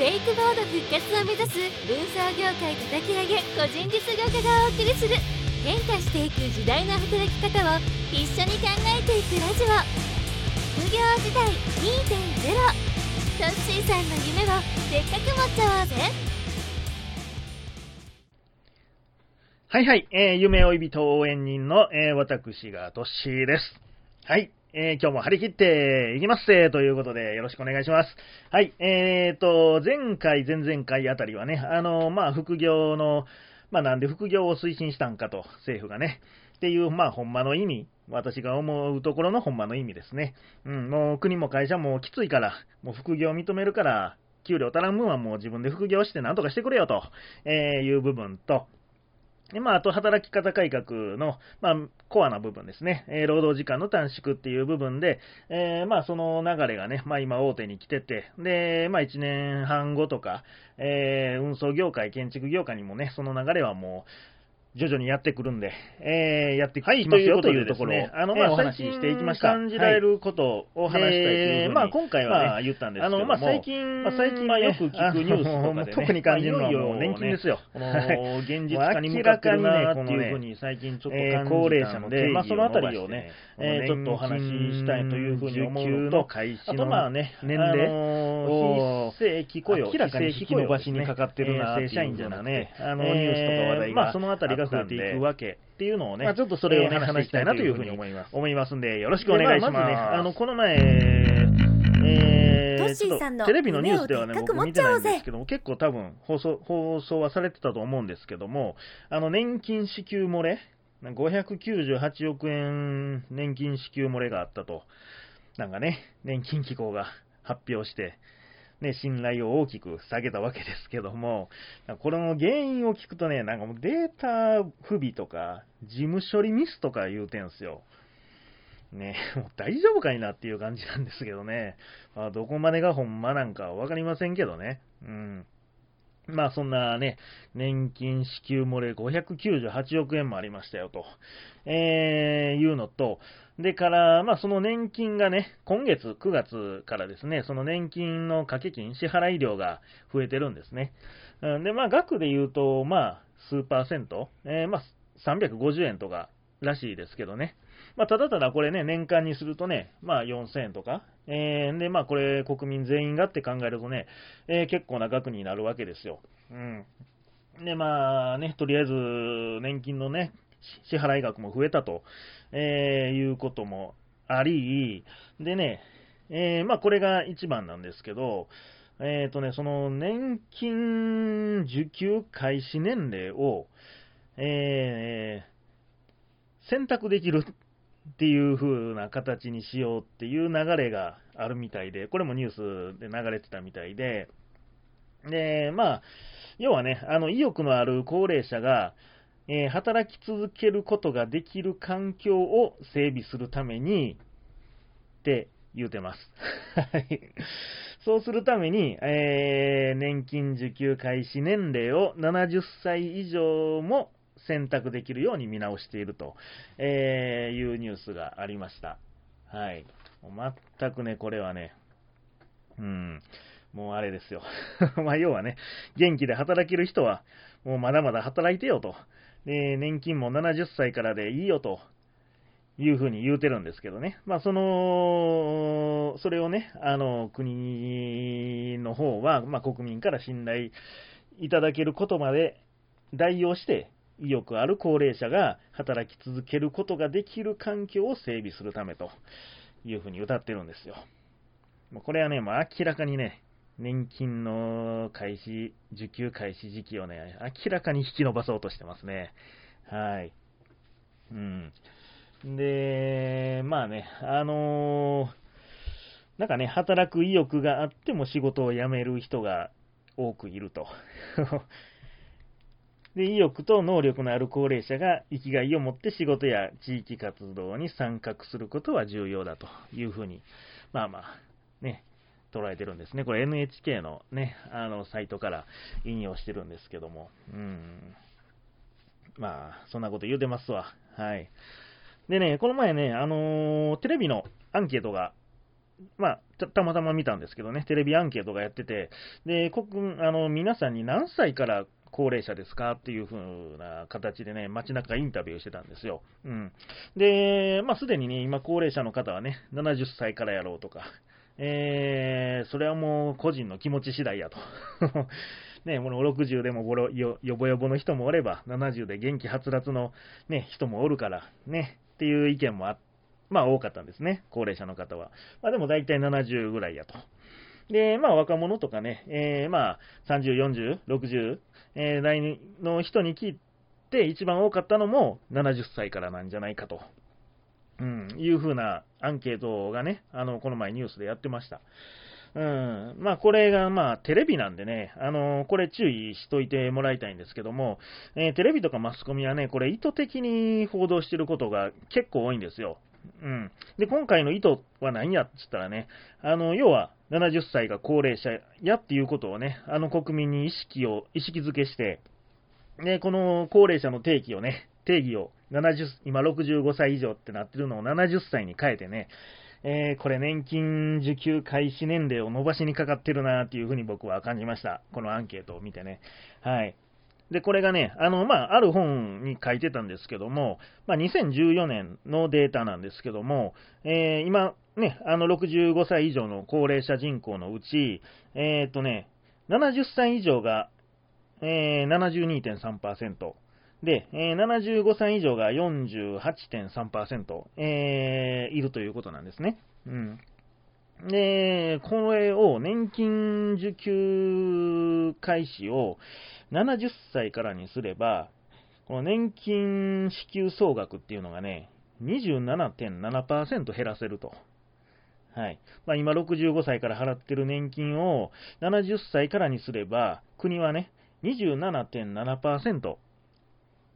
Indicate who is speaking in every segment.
Speaker 1: ウェイクボード復活を目指す運送業界叩き上げ個人実業家がお送りする変化していく時代の働き方を一緒に考えていくラジオ。副業時代2.0トッシーさんの夢をでっかく持っちゃおうぜ。
Speaker 2: はいはい、えー、夢追い人応援人の、えー、私がトッシーです。はい、えー、今日も張り切っていきますせということでよろしくお願いします。はい、えーと、前回、前々回あたりはね、あの、まあ、副業の、まあ、なんで副業を推進したんかと、政府がね、っていう、まあ、ほんまの意味、私が思うところのほんまの意味ですね。うん、もう国も会社もきついから、もう副業を認めるから、給料足らん分はもう自分で副業してなんとかしてくれよと、えいう部分と、で、まあ、あと働き方改革の、まあ、コアな部分ですね。えー、労働時間の短縮っていう部分で、えー、まあ、その流れがね、まあ、今大手に来てて、で、まあ、1年半後とか、えー、運送業界、建築業界にもね、その流れはもう、徐々にやってくるんで、えー、やってきますよというところを、あの、まあ、お話ししていきました。感じられることを話したいというふうに、まあ、今回はね、言ったんですけども、あの、まあ、最近、まあ、最近、まあ、よく聞くニュースとかで、ね、特に感じるのはもう年金ですよ。現実化に向かってるなっていうふうに最近ちょっと感じた高齢者ので、まあ、そのあたりをね、えー、ちょっとお話ししたいというふうに思うのと、あとまあね、年齢を、非正規雇用、明らかに引き伸ばしにかかってるな、正社員じゃなね、あの、ニュースとか話題が、まあ、そのあたりが増えていくわけっていうのをね、まあ、ちょっとそれを、ね、話したいなというふうに思います。思いますんで、よろしくお願いします。まずね、あの、この前、えー、ちょっとテレビのニュースではね、僕見てないんですけども、結構多分放送、放送はされてたと思うんですけども、あの、年金支給漏れ、598億円年金支給漏れがあったと、なんかね、年金機構が発表して、ね、信頼を大きく下げたわけですけども、これの原因を聞くとね、なんかもうデータ不備とか、事務処理ミスとか言うてんすよ。ね、もう大丈夫かいなっていう感じなんですけどね。まあ、どこまでがほんまなんかわかりませんけどね。うん。まあそんなね、年金支給漏れ598億円もありましたよと、えー、いうのと、でから、まあその年金がね、今月9月からですね、その年金の掛け金、支払い量が増えてるんですね。で、まあ額で言うと、まあ数パーセント、えー、まあ350円とからしいですけどね。まあ、ただただこれね、年間にするとね、まあ、4000円とか、えー、で、まあ、これ、国民全員がって考えるとね、えー、結構な額になるわけですよ。うん。で、まあ、ね、とりあえず、年金のね、支払い額も増えたと、えー、いうこともあり、でね、えー、まあ、これが一番なんですけど、えっ、ー、とね、その年金受給開始年齢を、えー、選択できるっっていう風な形にしようっていう流れがあるみたいで、これもニュースで流れてたみたいで、で、まあ、要はね、あの、意欲のある高齢者が、えー、働き続けることができる環境を整備するために、って言うてます。はい。そうするために、えー、年金受給開始年齢を70歳以上も選択できるように見直していると、え、いうニュースがありました。はい。全くね、これはね、うん、もうあれですよ。まあ、要はね、元気で働ける人は、もうまだまだ働いてよと。で、年金も70歳からでいいよと。いうふうに言うてるんですけどね。まあ、その、それをね、あの、国の方は、まあ、国民から信頼いただけることまで代用して、意欲ある高齢者が働き続けることができる環境を整備するためというふうに歌ってるんですよ。これはね、もう明らかにね、年金の開始、受給開始時期をね、明らかに引き延ばそうとしてますね。はい。うん。で、まあね、あのー、なんかね、働く意欲があっても仕事を辞める人が多くいると。で、意欲と能力のある高齢者が生きがいを持って仕事や地域活動に参画することは重要だというふうに、まあまあ、ね、捉えてるんですね。これ NHK のね、あの、サイトから引用してるんですけども、うん。まあ、そんなこと言うてますわ。はい。でね、この前ね、あのー、テレビのアンケートがまあた、たまたま見たんですけどね、テレビアンケートがやってて、で、国あの皆さんに何歳から高齢者ですかっていう風な形でね、街中インタビューしてたんですよ。うん。で、まあ、すでにね、今高齢者の方はね、70歳からやろうとか、えー、それはもう個人の気持ち次第やと。ね、この60でもボロよよぼよぼの人もおれば、70で元気はつらつの、ね、人もおるから、ね、っていう意見もあまあ多かったんですね、高齢者の方は。まあでも大体70ぐらいやと。で、まあ若者とかね、えー、まあ30、40、60、えー、代の人に聞いて一番多かったのも70歳からなんじゃないかと。うん、いうふうなアンケートがね、あの、この前ニュースでやってました。うん、まあこれがまあテレビなんでね、あのこれ注意しといてもらいたいんですけども、えー、テレビとかマスコミはね、これ意図的に報道してることが結構多いんですよ。うん。で、今回の意図は何やって言ったらね、あの、要は70歳が高齢者やっていうことをね、あの国民に意識を、意識づけして、で、この高齢者の定義をね、定義を70、今65歳以上ってなってるのを70歳に変えてね、えー、これ年金受給開始年齢を伸ばしにかかってるなっていうふうに僕は感じました。このアンケートを見てね。はい。で、これがね、あの、まあ、ある本に書いてたんですけども、まあ、2014年のデータなんですけども、えー、今、ね、あの、65歳以上の高齢者人口のうち、えっ、とね、70歳以上が、えー、72.3%、で、えー、75歳以上が48.3%、えー、いるということなんですね。うん。で、これを年金受給開始を70歳からにすれば、この年金支給総額っていうのがね、27.7%減らせると。はい。まあ、今65歳から払ってる年金を70歳からにすれば、国はね、27.7%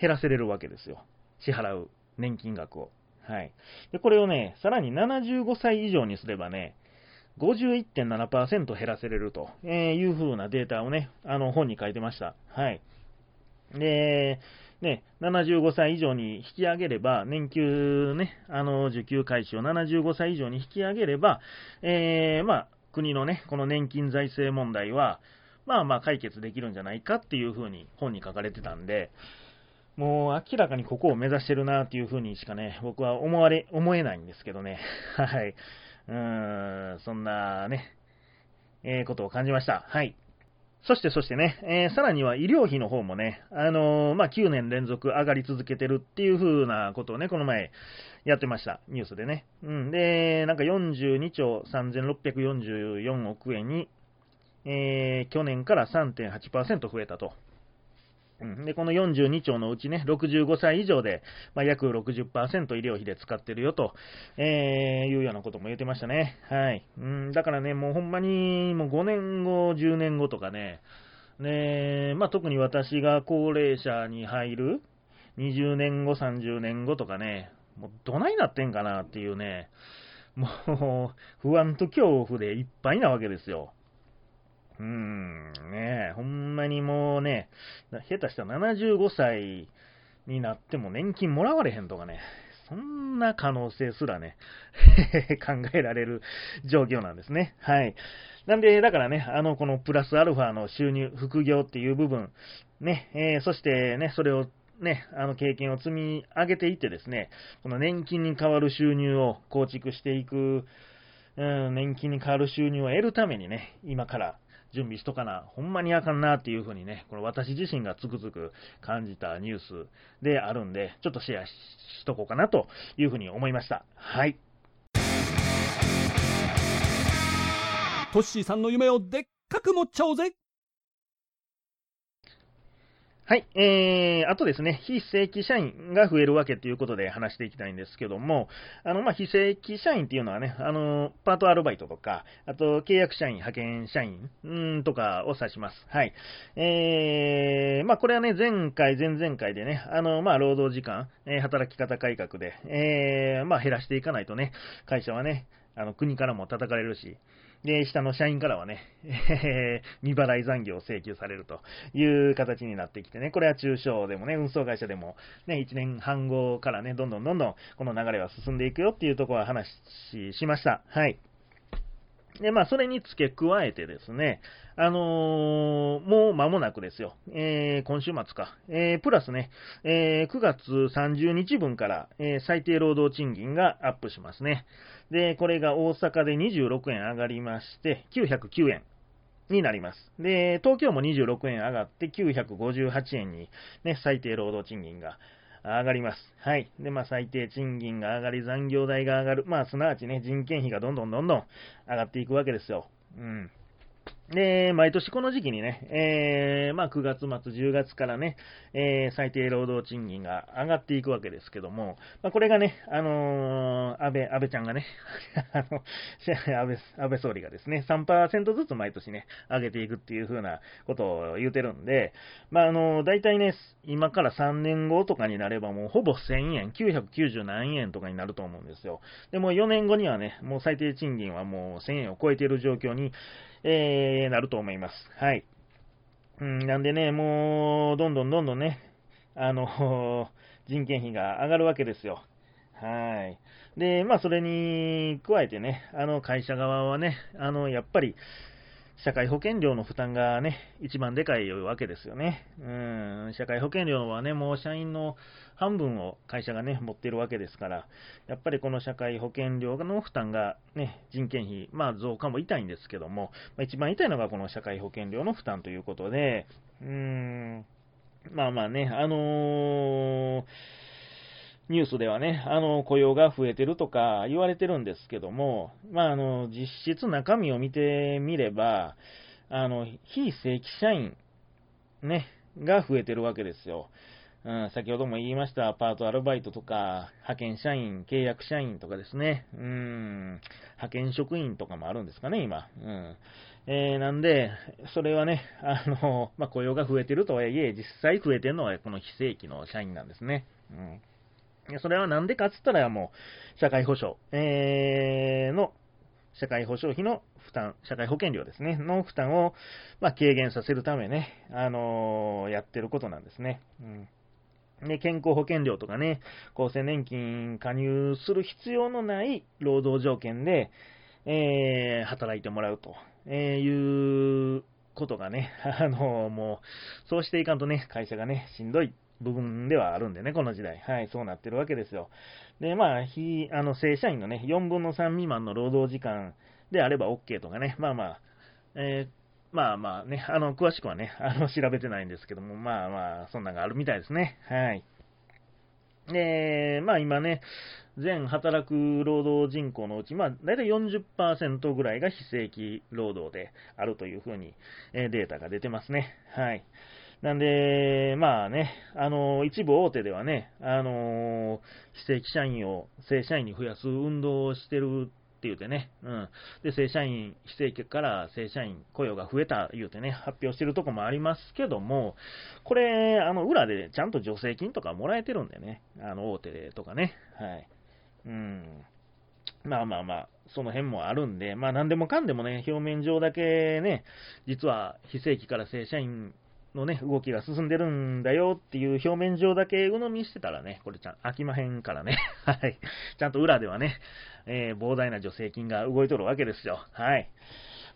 Speaker 2: 減らせれるわけですよ。支払う年金額を。はい。で、これをね、さらに75歳以上にすればね、51.7%減らせれるという風なデータをね、あの本に書いてました。はい。で、ね、75歳以上に引き上げれば、年給ね、あの、受給開始を75歳以上に引き上げれば、えー、まあ、国のね、この年金財政問題は、まあまあ解決できるんじゃないかっていう風に本に書かれてたんで、もう明らかにここを目指してるなっていう風にしかね、僕は思われ、思えないんですけどね。はい。うん、そんなね、えー、ことを感じました。はい。そして、そしてね、えー、さらには医療費の方もね、あのー、まあ、9年連続上がり続けてるっていう風なことをね、この前やってました。ニュースでね。うん。で、なんか42兆3644億円に、えー、去年から3.8%増えたと。で、この42兆のうちね、65歳以上で、まあ、約60%医療費で使ってるよと、えー、いうようなことも言ってましたね。はい。うん、だからね、もうほんまに、もう5年後、10年後とかね、ねまあ、特に私が高齢者に入る20年後、30年後とかね、もうどないなってんかなっていうね、もう不安と恐怖でいっぱいなわけですよ。うん、ねほんまにもうね、下手したら75歳になっても年金もらわれへんとかね、そんな可能性すらね、考えられる状況なんですね。はい。なんで、だからね、あの、このプラスアルファの収入、副業っていう部分、ね、えー、そしてね、それをね、あの経験を積み上げていってですね、この年金に代わる収入を構築していく、うん、年金に代わる収入を得るためにね、今から準備しとかな、ほんまにあかんなっていうふうにね、これ私自身がつくづく感じたニュースであるんで、ちょっとシェアしとこうかなというふうに思いました。はい。
Speaker 3: トッシーさんの夢をでっかく持っちゃおうぜ
Speaker 2: はい。えー、あとですね、非正規社員が増えるわけということで話していきたいんですけども、あの、まあ、非正規社員っていうのはね、あの、パートアルバイトとか、あと、契約社員、派遣社員、うんとかを指します。はい。えー、まあ、これはね、前回、前々回でね、あの、まあ、労働時間、えー、働き方改革で、えー、まあ、減らしていかないとね、会社はね、あの、国からも叩かれるし、で、下の社員からはね、えー、未払い残業を請求されるという形になってきてね、これは中小でもね、運送会社でも、ね、1年半後からね、どんどんどんどんこの流れは進んでいくよっていうところは話しました。はい。で、まあ、それに付け加えてですね、あのー、もう間もなくですよ。えー、今週末か。えー、プラスね、え9月30日分から、え最低労働賃金がアップしますね。で、これが大阪で26円上がりまして、909円になります。で、東京も26円上がって958円に、ね、最低労働賃金が上がります。はい。で、まあ、最低賃金が上がり、残業代が上がる。まあ、すなわちね、人件費がどんどんどんどん上がっていくわけですよ。うん。で、毎年この時期にね、えー、まあ9月末、10月からね、えー、最低労働賃金が上がっていくわけですけども、まあこれがね、あのー、安倍、安倍ちゃんがね、あの、安倍、安倍総理がですね、3%ずつ毎年ね、上げていくっていう風なことを言うてるんで、まああのー、大体ね、今から3年後とかになればもうほぼ1000円、990何円とかになると思うんですよ。でも4年後にはね、もう最低賃金はもう1000円を超えている状況に、えー、なると思います。はい。うん、なんでね、もう、どんどんどんどんね、あの、人件費が上がるわけですよ。はい。で、まあ、それに加えてね、あの、会社側はね、あの、やっぱり、社会保険料の負担がね、一番でかいわけですよね。うん、社会保険料はね、もう社員の半分を会社がね、持ってるわけですから、やっぱりこの社会保険料の負担がね、人件費、まあ増加も痛いんですけども、まあ、一番痛いのがこの社会保険料の負担ということで、うーん、まあまあね、あのーニュースではね、あの、雇用が増えてるとか言われてるんですけども、まあ、あの、実質中身を見てみれば、あの、非正規社員、ね、が増えてるわけですよ。うん、先ほども言いました、パートアルバイトとか、派遣社員、契約社員とかですね、うん、派遣職員とかもあるんですかね、今。うん。えー、なんで、それはね、あの、まあ、雇用が増えてるとはいえ、実際増えてるのはこの非正規の社員なんですね。うん。それはなんでかっつったらもう、社会保障、えー、の、社会保障費の負担、社会保険料ですね、の負担を、ま、軽減させるためね、あのー、やってることなんですね。うん。で、健康保険料とかね、厚生年金加入する必要のない労働条件で、えー、働いてもらうと、えー、いうことがね、あのもう、そうしていかんとね、会社がね、しんどい。部分ではあるんでね、この時代。はい、そうなってるわけですよ。で、まあ、非、あの、正社員のね、4分の3未満の労働時間であれば OK とかね、まあまあ、えーまあまあね、あの、詳しくはね、あの、調べてないんですけども、まあまあ、そんなのがあるみたいですね。はい。で、まあ今ね、全働く労働人口のうち、まあ大体40%ぐらいが非正規労働であるというふうに、えデータが出てますね。はい。なんで、まあね、あの、一部大手ではね、あの、非正規社員を正社員に増やす運動をしてるって言うてね、うん。で、正社員、非正規から正社員雇用が増えた言うてね、発表してるとこもありますけども、これ、あの、裏でちゃんと助成金とかもらえてるんでね、あの、大手でとかね、はい。うん。まあまあまあ、その辺もあるんで、まあ何でもかんでもね、表面上だけね、実は非正規から正社員のね、動きが進んでるんだよっていう表面上だけ鵜呑みしてたらね、これちゃん、飽きまへんからね。はい。ちゃんと裏ではね、えー、膨大な助成金が動いとるわけですよ。はい。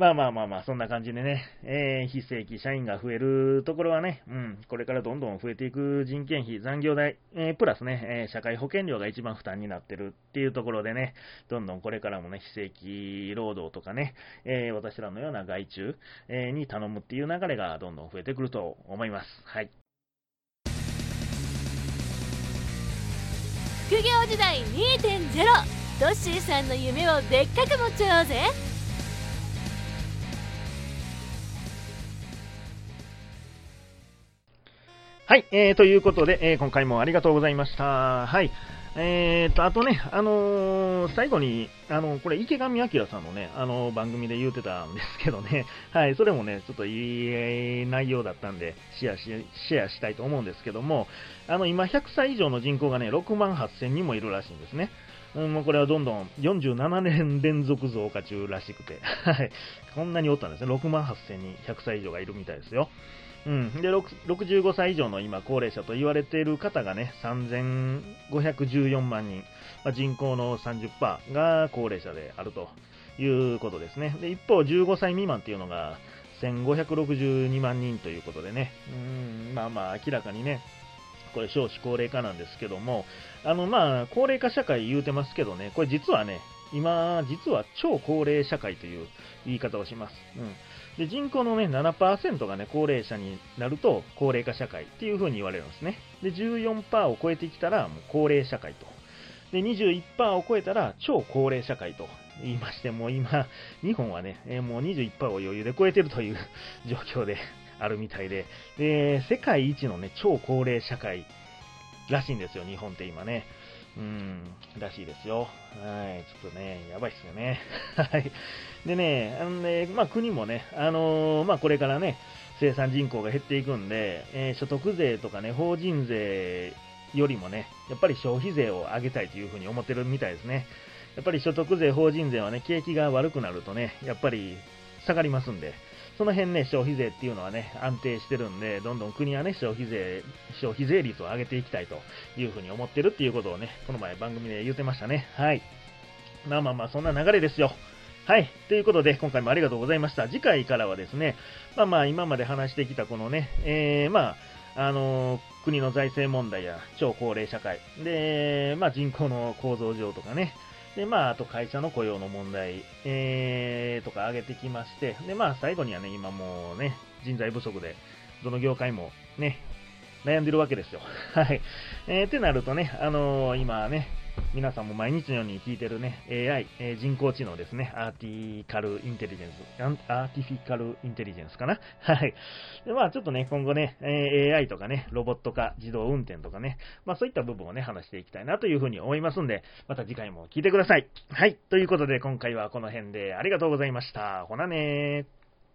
Speaker 2: まあまあまあまあ、そんな感じでね、えー、非正規社員が増えるところはね、うん、これからどんどん増えていく人件費、残業代、えー、プラスね、えー、社会保険料が一番負担になってるっていうところでね、どんどんこれからもね、非正規労働とかね、え私らのような外注、えに頼むっていう流れがどんどん増えてくると思います。はい。
Speaker 1: 副業時代2.0トッシーさんの夢をでっかく持っちゃおうぜ
Speaker 2: はい、えー、ということで、えー、今回もありがとうございました。はい。えーと、あとね、あのー、最後に、あの、これ、池上彰さんのね、あの、番組で言うてたんですけどね、はい、それもね、ちょっといい内容だったんで、シェアし、シェアしたいと思うんですけども、あの、今、100歳以上の人口がね、6万8000人もいるらしいんですね。うん、もうこれはどんどん47年連続増加中らしくて、はい、こんなにおったんですね。6万8000人、100歳以上がいるみたいですよ。うん、で65歳以上の今、高齢者と言われている方がね、3514万人、まあ、人口の30%が高齢者であるということですね。で、一方、15歳未満っていうのが1562万人ということでね、うん、まあまあ、明らかにね、これ少子高齢化なんですけども、あのまあ、高齢化社会言うてますけどね、これ実はね、今、実は超高齢社会という言い方をします。うん。で人口の、ね、7%が、ね、高齢者になると高齢化社会っていう風に言われるんですね。で14%を超えてきたらもう高齢社会と。で21%を超えたら超高齢社会と言いまして、もう今、日本はね、えもう21%を余裕で超えてるという 状況で あるみたいで、で世界一の、ね、超高齢社会らしいんですよ、日本って今ね。うん、らしいですよ。はい、ちょっとね、やばいっすよね。はい。でね、あのね、まあ国もね、あのーまあこれからね、生産人口が減っていくんで、えー所得税とかね、法人税よりもね、やっぱり消費税を上げたいというふうに思ってるみたいですね。やっぱり所得税、法人税はね、景気が悪くなるとね、やっぱり下がりますんで、その辺ね、消費税っていうのはね、安定してるんで、どんどん国はね、消費税、消費税率を上げていきたいというふうに思ってるっていうことをね、この前番組で言ってましたね。はい。まあまあまあ、そんな流れですよ。はい。ということで、今回もありがとうございました。次回からはですね、まあまあ、今まで話してきたこのね、えー、まあ、あのー国の財政問題や超高齢社会、で、まあ人口の構造上とかね、で、まあ、あと会社の雇用の問題、えー、とか上げてきまして、で、まあ、最後にはね、今もうね、人材不足で、どの業界もね、悩んでるわけですよ。はい。えー、ってなるとね、あのー今ね、皆さんも毎日のように聞いてるね、AI、えー人工知能ですね、アーティカルインテリジェンス、アーティフィカルインテリジェンスかな？はい。で、まあちょっとね、今後ね、え AI とかね、ロボット化、自動運転とかね、まあそういった部分をね、話していきたいなというふうに思いますんで、また次回も聞いてください。はい。ということで、今回はこの辺でありがとうございました。ほなねー。